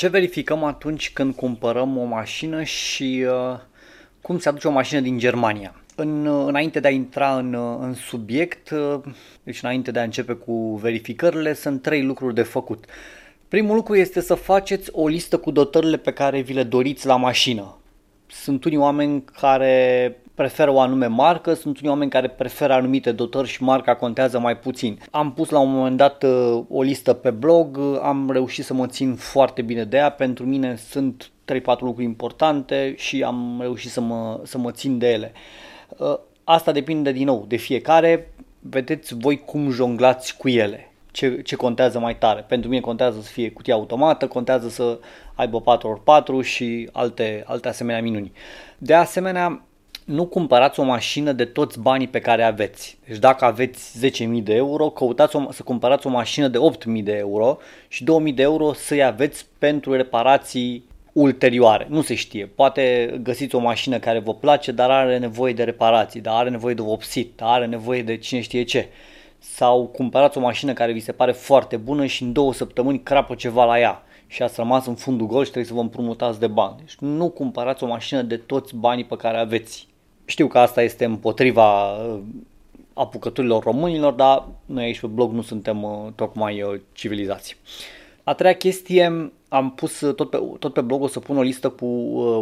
Ce verificăm atunci când cumpărăm o mașină și uh, cum se aduce o mașină din Germania? În, uh, înainte de a intra în, uh, în subiect, uh, deci înainte de a începe cu verificările, sunt trei lucruri de făcut. Primul lucru este să faceți o listă cu dotările pe care vi le doriți la mașină. Sunt unii oameni care preferă o anume marcă, sunt unii oameni care preferă anumite dotări și marca contează mai puțin. Am pus la un moment dat uh, o listă pe blog, am reușit să mă țin foarte bine de ea, pentru mine sunt 3-4 lucruri importante și am reușit să mă, să mă țin de ele. Uh, asta depinde din nou de fiecare, vedeți voi cum jonglați cu ele ce, ce contează mai tare. Pentru mine contează să fie cutie automată, contează să aibă 4x4 și alte, alte asemenea minuni. De asemenea, nu cumpărați o mașină de toți banii pe care aveți. Deci dacă aveți 10.000 de euro, căutați o, să cumpărați o mașină de 8.000 de euro și 2.000 de euro să-i aveți pentru reparații ulterioare. Nu se știe. Poate găsiți o mașină care vă place, dar are nevoie de reparații, dar are nevoie de vopsit, dar are nevoie de cine știe ce. Sau cumpărați o mașină care vi se pare foarte bună și în două săptămâni crapă ceva la ea și ați rămas în fundul gol și trebuie să vă împrumutați de bani. Deci nu cumpărați o mașină de toți banii pe care aveți. Știu că asta este împotriva uh, apucăturilor românilor, dar noi aici pe blog nu suntem uh, tocmai uh, civilizați. A treia chestie, am pus tot pe, tot pe blog o să pun o listă cu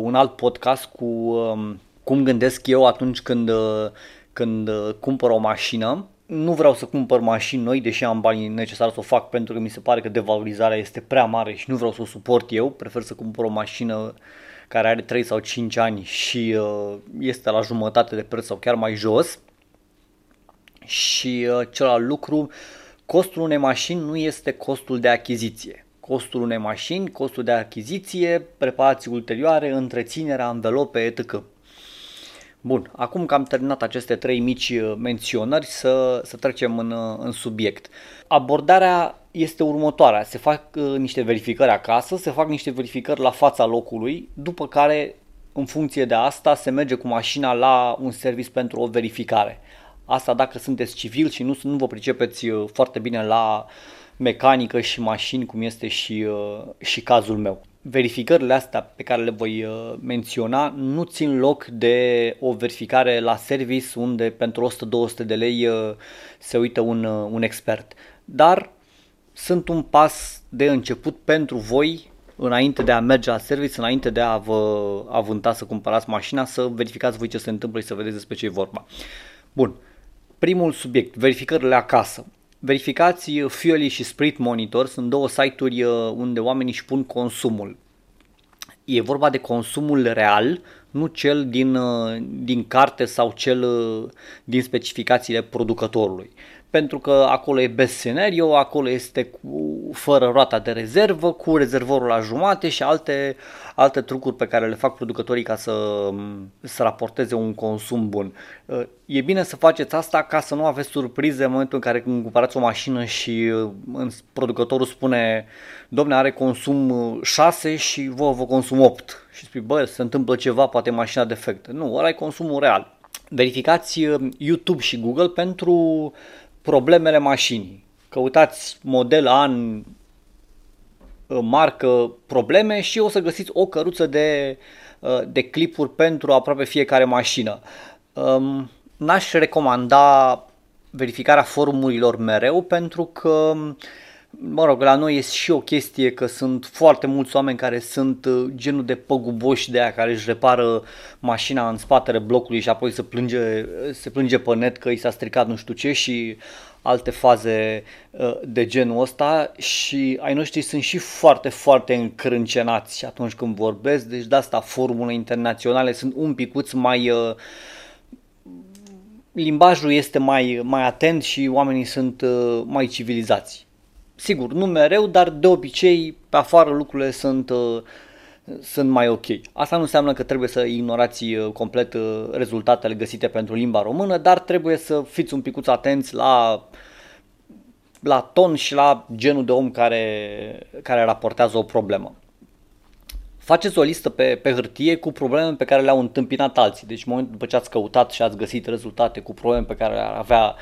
un alt podcast cu um, cum gândesc eu atunci când, când cumpăr o mașină. Nu vreau să cumpăr mașini noi, deși am banii necesari să o fac pentru că mi se pare că devalorizarea este prea mare și nu vreau să o suport eu. Prefer să cumpăr o mașină care are 3 sau 5 ani și uh, este la jumătate de preț sau chiar mai jos. Și uh, celălalt lucru, costul unei mașini nu este costul de achiziție. Costul unei mașini, costul de achiziție, preparații ulterioare, întreținerea, învelope, etc. Bun, acum că am terminat aceste trei mici uh, menționări, să, să trecem în, în subiect. Abordarea este următoarea. Se fac uh, niște verificări acasă, se fac niște verificări la fața locului, după care, în funcție de asta, se merge cu mașina la un serviciu pentru o verificare. Asta dacă sunteți civil și nu, nu vă pricepeți uh, foarte bine la mecanică și mașini, cum este și, uh, și cazul meu. Verificările astea pe care le voi uh, menționa nu țin loc de o verificare la service unde pentru 100-200 de lei uh, se uită un, uh, un expert. Dar sunt un pas de început pentru voi înainte de a merge la service, înainte de a vă avânta să cumpărați mașina, să verificați voi ce se întâmplă și să vedeți despre ce e vorba. Bun, primul subiect, verificările acasă. Verificați Fuely și Sprit Monitor, sunt două site-uri uh, unde oamenii își pun consumul. E vorba de consumul real, nu cel din, uh, din carte sau cel uh, din specificațiile producătorului pentru că acolo e best scenario, acolo este cu, fără roata de rezervă, cu rezervorul la jumate și alte, alte trucuri pe care le fac producătorii ca să, să raporteze un consum bun. Uh, e bine să faceți asta ca să nu aveți surprize în momentul în care când cumpărați o mașină și uh, producătorul spune domne are consum 6 uh, și vă vă consum 8 și spui bă se întâmplă ceva, poate mașina defectă. Nu, ăla e consumul real. Verificați YouTube și Google pentru problemele mașinii. Căutați model, an, marcă, probleme și o să găsiți o căruță de, de clipuri pentru aproape fiecare mașină. Um, n-aș recomanda verificarea forumurilor mereu pentru că mă rog, la noi este și o chestie că sunt foarte mulți oameni care sunt uh, genul de păguboși de aia care își repară mașina în spatele blocului și apoi se plânge, se plânge pe net că i s-a stricat nu știu ce și alte faze uh, de genul ăsta și ai noștri sunt și foarte, foarte încrâncenați atunci când vorbesc, deci de asta formule internaționale sunt un picuț mai uh, limbajul este mai, mai atent și oamenii sunt uh, mai civilizați. Sigur, nu mereu, dar de obicei pe afară lucrurile sunt sunt mai ok. Asta nu înseamnă că trebuie să ignorați complet rezultatele găsite pentru limba română, dar trebuie să fiți un picuț atenți la la ton și la genul de om care, care raportează o problemă. Faceți o listă pe, pe hârtie cu probleme pe care le-au întâmpinat alții. Deci în momentul după ce ați căutat și ați găsit rezultate cu probleme pe care le avea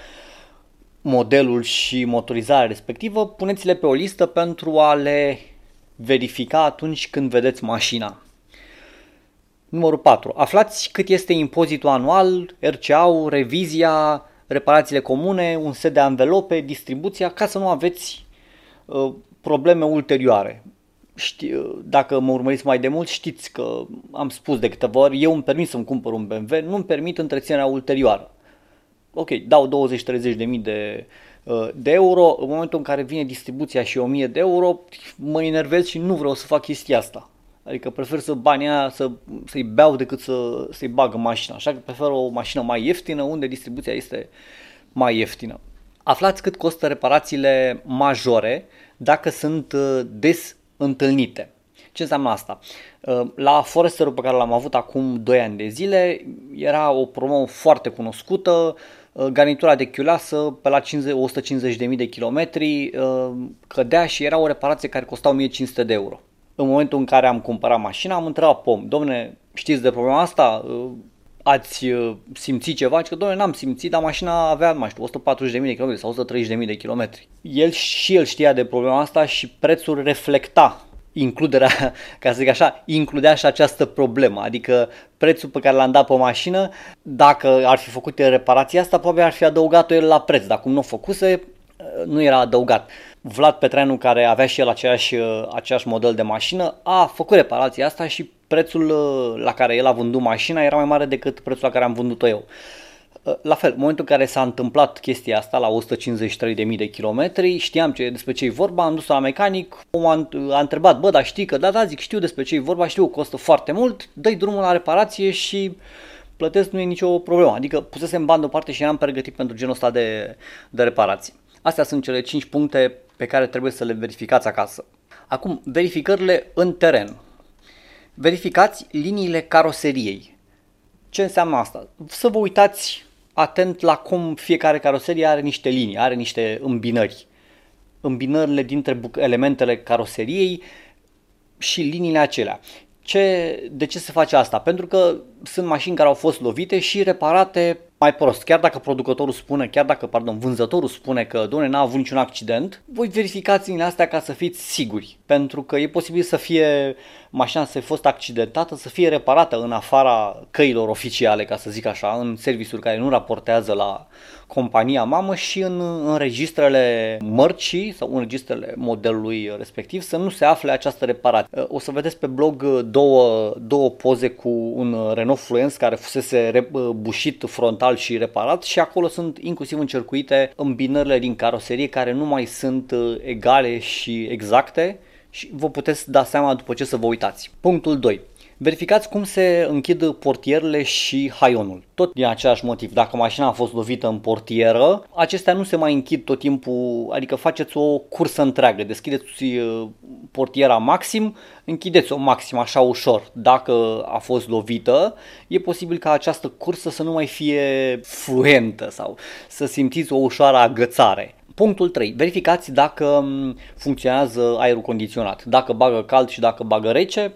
modelul și motorizarea respectivă, puneți-le pe o listă pentru a le verifica atunci când vedeți mașina. Numărul 4. Aflați cât este impozitul anual, RCA-ul, revizia, reparațiile comune, un set de anvelope, distribuția, ca să nu aveți uh, probleme ulterioare. Ști, uh, dacă mă urmăriți mai de mult, știți că am spus de câteva ori, eu îmi permit să-mi cumpăr un BMW, nu îmi permit întreținerea ulterioară. Ok, dau 20-30 de mii de, uh, de euro, în momentul în care vine distribuția și 1000 de euro, mă enervez și nu vreau să fac chestia asta. Adică prefer să banii aia să, să-i beau decât să, să-i bag în mașină. Așa că prefer o mașină mai ieftină unde distribuția este mai ieftină. Aflați cât costă reparațiile majore dacă sunt uh, des întâlnite. Ce înseamnă asta? Uh, la Foresterul pe care l-am avut acum 2 ani de zile era o problemă foarte cunoscută, uh, garnitura de chiuleasă pe la 150.000 de kilometri cădea și era o reparație care costa 1500 de euro în momentul în care am cumpărat mașina, am întrebat pom, domne, știți de problema asta? Uh, ați uh, simțit ceva? că, domne, n-am simțit, dar mașina avea, mai știu, 140.000 de km sau 130.000 de km. El și el știa de problema asta și prețul reflecta includerea, ca să zic așa, includea și această problemă, adică prețul pe care l-am dat pe mașină, dacă ar fi făcut reparația asta, probabil ar fi adăugat-o el la preț, dar cum nu o făcuse, uh, nu era adăugat. Vlad Petreanu, care avea și el aceeași, aceeași model de mașină, a făcut reparația asta și prețul uh, la care el a vândut mașina era mai mare decât prețul la care am vândut-o eu. Uh, la fel, în momentul în care s-a întâmplat chestia asta la 153.000 de kilometri, știam ce, despre ce e vorba, am dus la mecanic, m-a a întrebat, bă, dar știi că, da, da, zic, știu despre ce e vorba, știu că costă foarte mult, dă drumul la reparație și plătesc, nu e nicio problemă. Adică pusesem bani deoparte și eram pregătit pentru genul ăsta de, de reparații. Astea sunt cele 5 puncte pe care trebuie să le verificați acasă. Acum, verificările în teren. Verificați liniile caroseriei. Ce înseamnă asta? Să vă uitați atent la cum fiecare caroserie are niște linii, are niște îmbinări. Îmbinările dintre elementele caroseriei și liniile acelea. Ce, de ce se face asta? Pentru că sunt mașini care au fost lovite și reparate mai prost. Chiar dacă producătorul spune, chiar dacă, pardon, vânzătorul spune că, doamne, n-a avut niciun accident, voi verificați în astea ca să fiți siguri. Pentru că e posibil să fie mașina să fi fost accidentată, să fie reparată în afara căilor oficiale, ca să zic așa, în servisuri care nu raportează la compania mamă și în, în registrele mărcii sau în registrele modelului respectiv să nu se afle această reparație. O să vedeți pe blog două, două poze cu un Renault Fluence care fusese bușit frontal și reparat și acolo sunt inclusiv încercuite îmbinările din caroserie care nu mai sunt egale și exacte și vă puteți da seama după ce să vă uitați. Punctul 2. Verificați cum se închid portierele și haionul. Tot din același motiv. Dacă mașina a fost lovită în portieră, acestea nu se mai închid tot timpul, adică faceți o cursă întreagă. Deschideți uh, portiera maxim, închideți-o maxim așa ușor. Dacă a fost lovită, e posibil ca această cursă să nu mai fie fluentă sau să simțiți o ușoară agățare. Punctul 3. Verificați dacă mm, funcționează aerul condiționat. Dacă bagă cald și dacă bagă rece,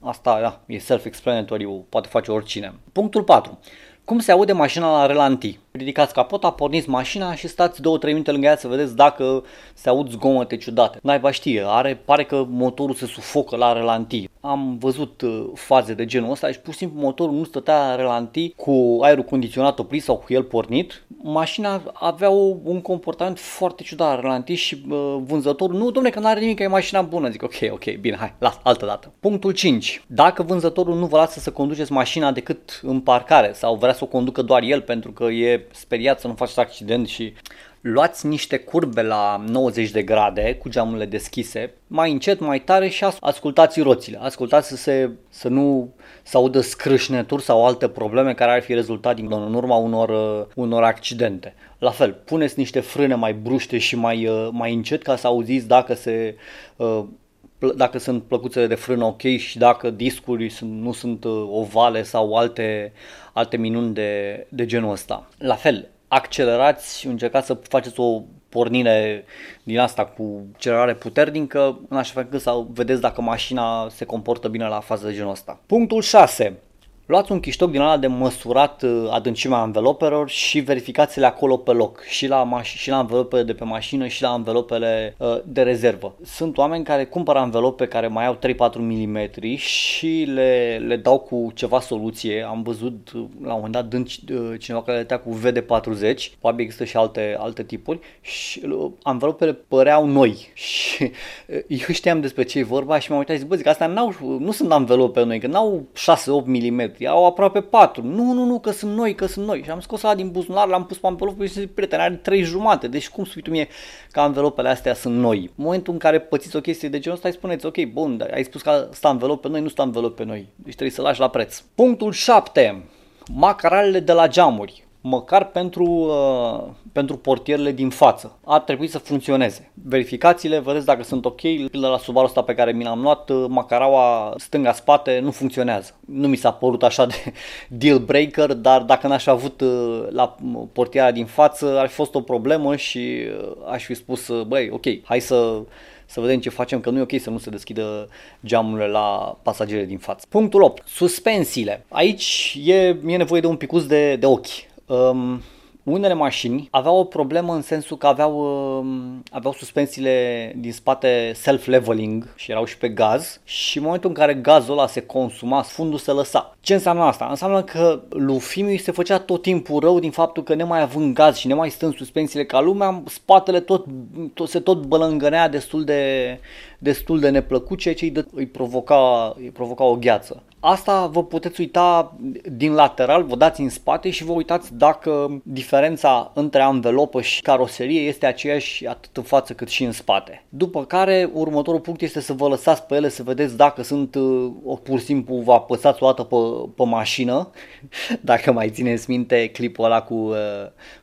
asta da, e self-explanatory, poate face oricine. Punctul 4. Cum se aude mașina la relanti? Ridicați capota, porniți mașina și stați 2-3 minute lângă ea să vedeți dacă se aud zgomote ciudate. Naiba știe, are, pare că motorul se sufocă la relanti. Am văzut uh, faze de genul ăsta și pur și simplu motorul nu stătea la relanti cu aerul condiționat oprit sau cu el pornit. Mașina avea o, un comportament foarte ciudat la relanti și uh, vânzătorul, nu domne că nu are nimic, că e mașina bună. Zic ok, ok, bine, hai, las, altă dată. Punctul 5. Dacă vânzătorul nu vă lasă să conduceți mașina decât în parcare sau vrea să o conducă doar el pentru că e speriat să nu faceți accident și luați niște curbe la 90 de grade cu geamurile deschise, mai încet, mai tare și ascultați roțile. Ascultați să, se, să nu să audă scrâșneturi sau alte probleme care ar fi rezultat din în urma unor, uh, unor accidente. La fel, puneți niște frâne mai bruște și mai, uh, mai încet ca să auziți dacă se uh, dacă sunt plăcuțele de frână ok și dacă discuri sunt, nu sunt ovale sau alte, alte minuni de, de genul ăsta. La fel, accelerați, încercați să faceți o pornire din asta cu accelerare puternică, în așa fel încât să vedeți dacă mașina se comportă bine la fază de genul ăsta. Punctul 6. Luați un chiștoc din ala de măsurat uh, adâncimea anvelopelor și verificați-le acolo pe loc, și la, maș- și la anvelopele de pe mașină și la anvelopele uh, de rezervă. Sunt oameni care cumpără anvelope care mai au 3-4 mm și le, le dau cu ceva soluție. Am văzut uh, la un moment dat dând uh, cineva care le dea cu VD40, probabil există și alte, alte tipuri și uh, anvelopele păreau noi și uh, eu știam despre ce e vorba și m-am uitat și zic, bă, zic, astea n-au, nu sunt anvelope noi, că n-au 6-8 mm, au aproape 4. Nu, nu, nu, că sunt noi, că sunt noi. Și am scos ăla din buzunar, l-am pus pe anvelopă și zic, prieten, are 3 jumate, deci cum spui tu mie că anvelopele astea sunt noi? În momentul în care pățiți o chestie de genul ăsta, îi spuneți, ok, bun, dar ai spus că stă învelope noi, nu stă învelope noi. Deci trebuie să lași la preț. Punctul 7. Macaralele de la geamuri măcar pentru, uh, pentru portierele din față. Ar trebui să funcționeze. Verificațiile, vedeți dacă sunt ok. Pildă la Subaru ăsta pe care mi l-am luat, uh, macaraua stânga-spate nu funcționează. Nu mi s-a părut așa de deal breaker, dar dacă n-aș fi avut uh, la portiera din față, ar fi fost o problemă și uh, aș fi spus, uh, băi, ok, hai să să vedem ce facem, că nu e ok să nu se deschidă geamurile la pasagere din față. Punctul 8. Suspensiile. Aici e, e nevoie de un picuț de, de ochi. Um, unele mașini aveau o problemă în sensul că aveau, um, aveau suspensiile din spate self-leveling și erau și pe gaz și în momentul în care gazul ăla se consuma, fundul se lăsa. Ce înseamnă asta? Înseamnă că lui Fimiu se făcea tot timpul rău din faptul că nemai având gaz și nemai stând suspensiile ca lumea, spatele tot, tot se tot bălângănea destul de, destul de neplăcut, ceea ce îi, îi, provoca, îi provoca o gheață. Asta vă puteți uita din lateral, vă dați în spate și vă uitați dacă diferența între anvelopă și caroserie este aceeași atât în față cât și în spate. După care, următorul punct este să vă lăsați pe ele să vedeți dacă sunt, o, pur și simplu vă apăsați o dată pe, pe mașină, dacă mai țineți minte clipul ăla cu,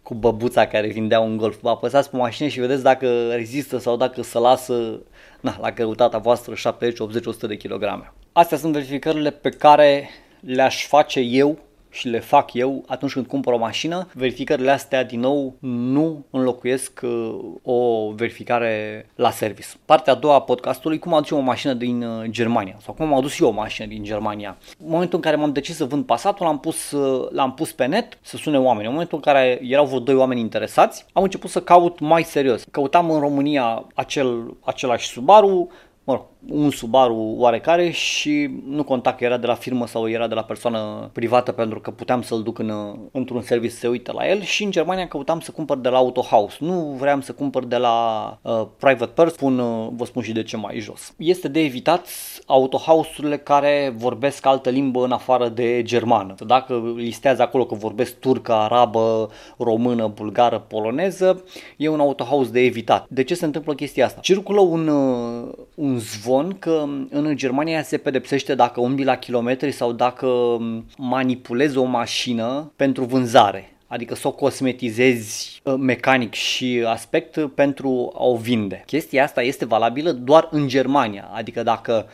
cu băbuța care vindea un golf. Vă apăsați pe mașină și vedeți dacă rezistă sau dacă se lasă na, la greutatea voastră 70, 80, 100 de kilograme. Astea sunt verificările pe care le-aș face eu și le fac eu atunci când cumpăr o mașină. Verificările astea, din nou, nu înlocuiesc uh, o verificare la service. Partea a doua a podcastului, cum aducem o mașină din uh, Germania sau cum am adus eu o mașină din Germania. În momentul în care m-am decis să vând Passatul, l-am pus, uh, l-am pus pe net să sune oameni. În momentul în care erau vreo doi oameni interesați, am început să caut mai serios. Căutam în România acel, același Subaru, mă rog, un Subaru oarecare și nu conta că era de la firmă sau era de la persoană privată pentru că puteam să-l duc în, într-un service să se uite la el și în Germania căutam să cumpăr de la Auto House. Nu vreau să cumpăr de la uh, private person, spun, uh, vă spun și de ce mai jos. Este de evitat Auto House-urile care vorbesc altă limbă în afară de germană. Dacă listează acolo că vorbesc turcă, arabă, română, bulgară, poloneză, e un Auto House de evitat. De ce se întâmplă chestia asta? Circulă un, uh, un zvon zvon că în Germania se pedepsește dacă umbli la kilometri sau dacă manipulezi o mașină pentru vânzare. Adică să o cosmetizezi uh, mecanic și aspect pentru a o vinde. Chestia asta este valabilă doar în Germania. Adică dacă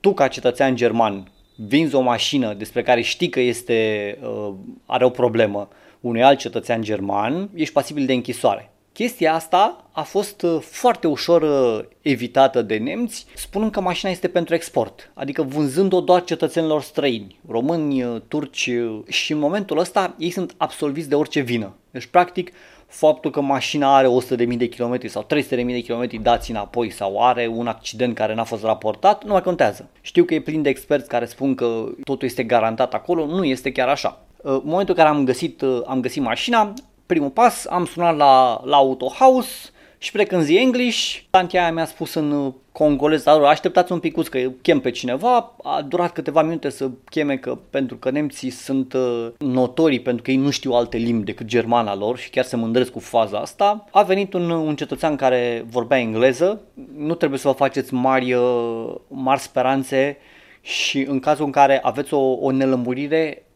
tu ca cetățean german vinzi o mașină despre care știi că este, uh, are o problemă unui alt cetățean german, ești pasibil de închisoare. Chestia asta a fost uh, foarte ușor uh, evitată de nemți, spunând că mașina este pentru export, adică vânzând-o doar cetățenilor străini, români, uh, turci și în momentul ăsta ei sunt absolviți de orice vină. Deci, practic, faptul că mașina are 100.000 de km sau 300.000 de km dați înapoi sau are un accident care n-a fost raportat, nu mai contează. Știu că e plin de experți care spun că totul este garantat acolo, nu este chiar așa. În momentul în care am găsit, am găsit mașina, primul pas, am sunat la, la Auto House și plecând zi English, tantia aia mi-a spus în congolez, dar așteptați un picuț că chem pe cineva, a durat câteva minute să cheme că pentru că nemții sunt uh, notorii pentru că ei nu știu alte limbi decât germana lor și chiar se mândresc cu faza asta. A venit un, un cetățean care vorbea engleză, nu trebuie să vă faceți mari, uh, mari speranțe și în cazul în care aveți o, o nelămurire, Uh,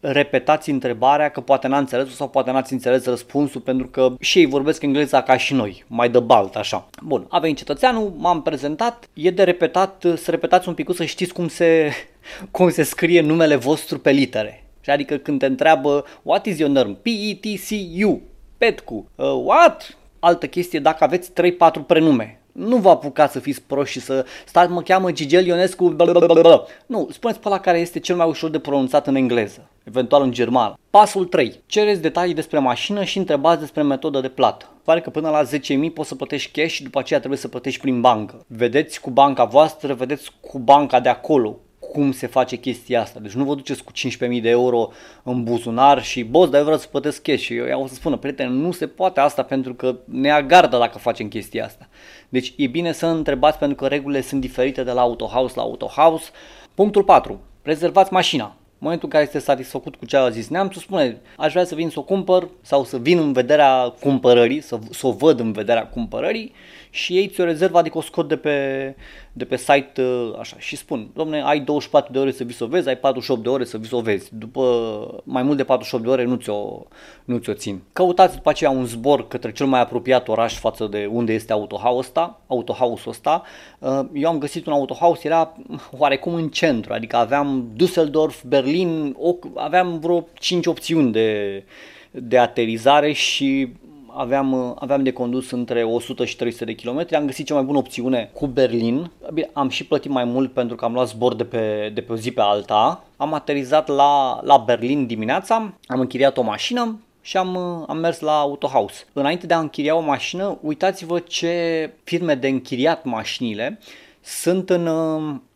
repetați întrebarea că poate n-a înțeles sau poate n-ați înțeles răspunsul pentru că și ei vorbesc engleza ca și noi, mai de balt așa. Bun, a venit cetățeanul, m-am prezentat, e de repetat, să repetați un pic să știți cum se, cum se scrie numele vostru pe litere. Adică când te întreabă what is your name, P-E-T-C-U, Petcu, uh, what? Altă chestie dacă aveți 3-4 prenume. Nu vă apucați să fiți proști și să stați, mă cheamă Gigel Ionescu, blablabla. Nu, spuneți pe la care este cel mai ușor de pronunțat în engleză, eventual în germană. Pasul 3. Cereți detalii despre mașină și întrebați despre metodă de plată. Pare că până la 10.000 poți să plătești cash și după aceea trebuie să plătești prin bancă. Vedeți cu banca voastră, vedeți cu banca de acolo, cum se face chestia asta. Deci nu vă duceți cu 15.000 de euro în buzunar și, boss, dar eu vreau să plătesc cash. Și eu o să spună, prieten, nu se poate asta pentru că ne agardă dacă facem chestia asta. Deci e bine să întrebați pentru că regulile sunt diferite de la autohouse la autohouse. Punctul 4. Rezervați mașina momentul în care este satisfăcut cu ce a zis neamțul, spune, aș vrea să vin să o cumpăr sau să vin în vederea cumpărării, să, să o văd în vederea cumpărării și ei ți-o rezervă, adică o scot de pe, de pe site uh, așa și spun, domne, ai 24 de ore să vii să o vezi, ai 48 de ore să vii să o vezi. După mai mult de 48 de ore nu ți-o, nu ți-o țin. Căutați după aceea un zbor către cel mai apropiat oraș față de unde este autohouse ăsta, autohouse-ul ăsta. Uh, eu am găsit un autohouse, era oarecum în centru, adică aveam Düsseldorf, Berlin, aveam vreo 5 opțiuni de, de aterizare și aveam, aveam de condus între 100 și 300 de kilometri, am găsit cea mai bună opțiune cu Berlin, Bine, am și plătit mai mult pentru că am luat zbor de pe, de pe o zi pe alta, am aterizat la, la Berlin dimineața, am închiriat o mașină, și am, am mers la Autohouse. Înainte de a închiria o mașină, uitați-vă ce firme de închiriat mașinile sunt în,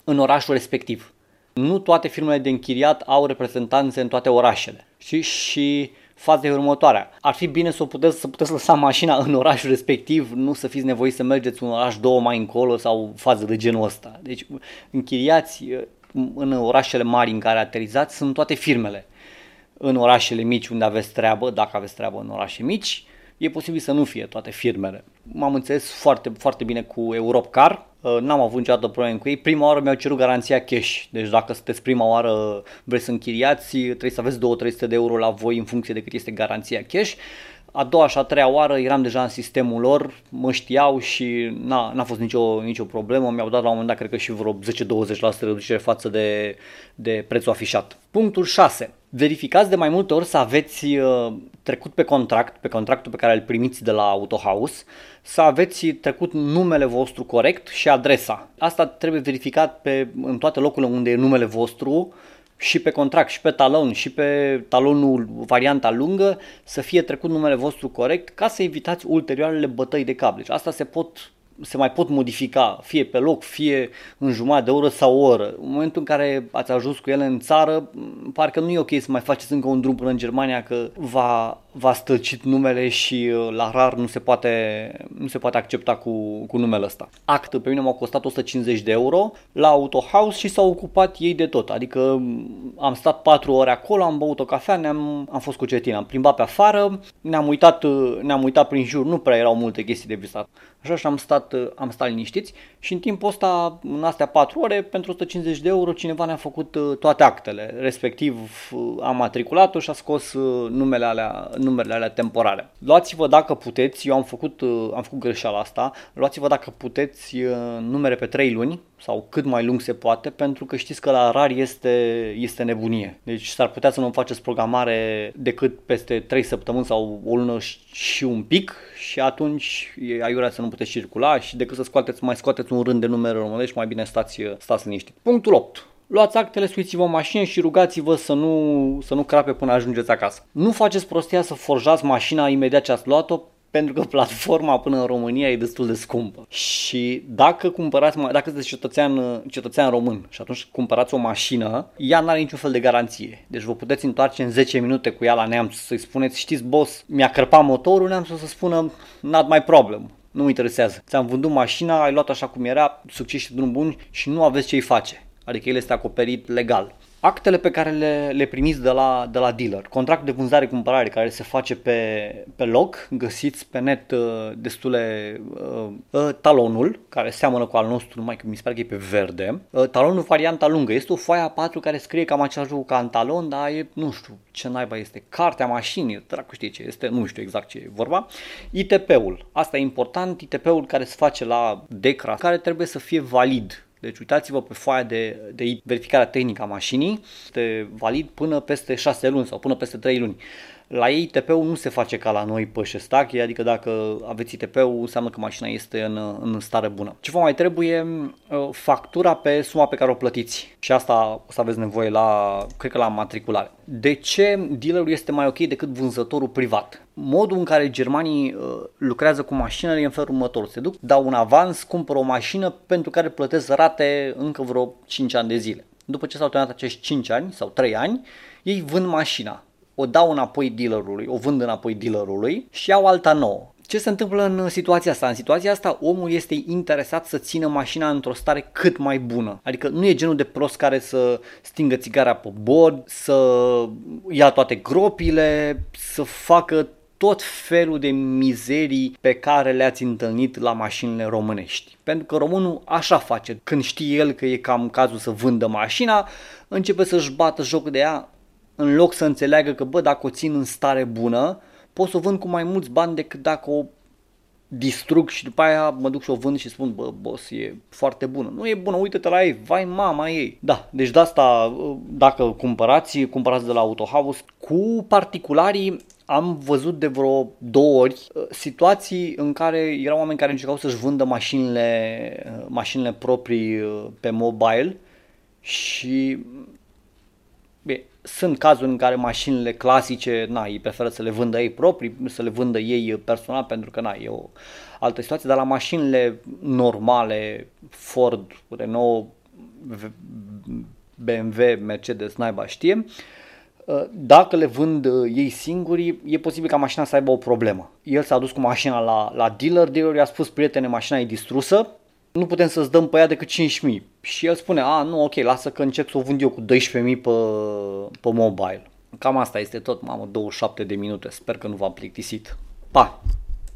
în orașul respectiv. Nu toate firmele de închiriat au reprezentanțe în toate orașele. Și, și faza e următoarea. Ar fi bine să puteți, să puteți lăsa mașina în orașul respectiv, nu să fiți nevoiți să mergeți un oraș două mai încolo sau fază de genul ăsta. Deci închiriați în orașele mari în care aterizați sunt toate firmele. În orașele mici unde aveți treabă, dacă aveți treabă în orașe mici, e posibil să nu fie toate firmele. M-am înțeles foarte, foarte bine cu Europcar, Uh, n-am avut niciodată probleme cu ei. Prima oară mi-au cerut garanția cash, deci dacă sunteți prima oară vreți să închiriați, trebuie să aveți 2-300 de euro la voi în funcție de cât este garanția cash. A doua și a treia oară eram deja în sistemul lor, mă știau și n-a, n-a fost nicio, nicio problemă. Mi-au dat la un moment dat, cred că și vreo 10-20% reducere față de, de prețul afișat. Punctul 6. Verificați de mai multe ori să aveți uh, trecut pe contract, pe contractul pe care îl primiți de la Autohouse, să aveți trecut numele vostru corect și adresa. Asta trebuie verificat pe, în toate locurile unde e numele vostru, și pe contract, și pe talon, și pe talonul varianta lungă să fie trecut numele vostru corect ca să evitați ulterioarele bătăi de cap. Deci asta se pot se mai pot modifica, fie pe loc, fie în jumătate de oră sau o oră. În momentul în care ați ajuns cu ele în țară, parcă nu e ok să mai faceți încă un drum până în Germania, că va, va stăcit numele și uh, la rar nu se poate, nu se poate accepta cu, cu numele ăsta. Act pe mine m-a costat 150 de euro la Autohouse și s-au ocupat ei de tot. Adică am stat 4 ore acolo, am băut o cafea, ne-am, am fost cu cetina, am plimbat pe afară, ne-am uitat, uh, ne-am uitat prin jur, nu prea erau multe chestii de visat. Așa și am stat, uh, am stat liniștiți și în timpul ăsta, în astea 4 ore, pentru 150 de euro, cineva ne-a făcut toate actele. Respectiv, am matriculat-o și a scos numele alea, numerele alea temporare. Luați-vă dacă puteți, eu am făcut, uh, am făcut greșeala asta, luați-vă dacă puteți uh, numere pe 3 luni sau cât mai lung se poate, pentru că știți că la rar este, este nebunie. Deci s-ar putea să nu faceți programare decât peste 3 săptămâni sau o lună și un pic și atunci e aiurea să nu puteți circula și decât să scoateți, mai scoateți un rând de numere românești, mai bine stați, stați liniștit. Punctul 8 luați actele, suiți-vă o mașină și rugați-vă să nu, să nu crape până ajungeți acasă. Nu faceți prostia să forjați mașina imediat ce ați luat-o, pentru că platforma până în România e destul de scumpă. Și dacă cumpărați, dacă sunteți cetățean, cetățean român și atunci cumpărați o mașină, ea nu are niciun fel de garanție. Deci vă puteți întoarce în 10 minute cu ea la neamț să-i spuneți, știți boss, mi-a cărpat motorul, neamțul să spună, not my problem nu mă interesează. Ți-am vândut mașina, ai luat așa cum era, succes și drum bun și nu aveți ce-i face adică el este acoperit legal. Actele pe care le, le primiți de la, de la dealer, contract de vânzare-cumpărare care se face pe, pe loc, găsiți pe net uh, destule uh, uh, talonul, care seamănă cu al nostru, numai că mi se pare că e pe verde. Uh, talonul varianta lungă, este o foaie A4 care scrie cam același lucru ca în talon, dar e, nu știu ce naiba este, cartea mașinii, dracu știe ce este, nu știu exact ce e vorba. ITP-ul, asta e important, ITP-ul care se face la DECRA, care trebuie să fie valid deci uitați-vă pe foaia de, de verificare tehnică a mașinii, este valid până peste 6 luni sau până peste 3 luni. La ei ITP-ul nu se face ca la noi pe șestache, adică dacă aveți ITP-ul înseamnă că mașina este în, în stare bună. Ce vă mai trebuie? Uh, factura pe suma pe care o plătiți și asta o să aveți nevoie la, cred că la matriculare. De ce dealerul este mai ok decât vânzătorul privat? Modul în care germanii uh, lucrează cu mașinile e în felul următor. Se duc, dau un avans, cumpără o mașină pentru care plătesc rate încă vreo 5 ani de zile. După ce s-au terminat acești 5 ani sau 3 ani, ei vând mașina o dau înapoi dealerului, o vând înapoi dealerului și iau alta nouă. Ce se întâmplă în situația asta? În situația asta omul este interesat să țină mașina într-o stare cât mai bună. Adică nu e genul de prost care să stingă țigara pe bord, să ia toate gropile, să facă tot felul de mizerii pe care le-ați întâlnit la mașinile românești. Pentru că românul așa face. Când știe el că e cam cazul să vândă mașina, începe să-și bată joc de ea în loc să înțeleagă că, bă, dacă o țin în stare bună, pot să o vând cu mai mulți bani decât dacă o distrug și după aia mă duc și o vând și spun, bă, boss, e foarte bună. Nu e bună, uite-te la ei, vai mama ei. Da, deci de asta, dacă cumpărați, cumpărați de la Autohouse. Cu particularii am văzut de vreo două ori uh, situații în care erau oameni care încercau să-și vândă mașinile, uh, mașinile proprii uh, pe mobile și Bine, sunt cazuri în care mașinile clasice, na, ei preferă să le vândă ei proprii, să le vândă ei personal, pentru că, na, e o altă situație, dar la mașinile normale, Ford, Renault, BMW, Mercedes, naiba știe, dacă le vând ei singuri, e posibil ca mașina să aibă o problemă. El s-a dus cu mașina la, la dealer, dealerul i-a spus, prietene, mașina e distrusă, nu putem să-ți dăm pe ea decât 5.000. Și el spune, a, nu, ok, lasă că încep să o vând eu cu 12.000 pe, pe mobile. Cam asta este tot, mamă, 27 de minute, sper că nu v-am plictisit. Pa!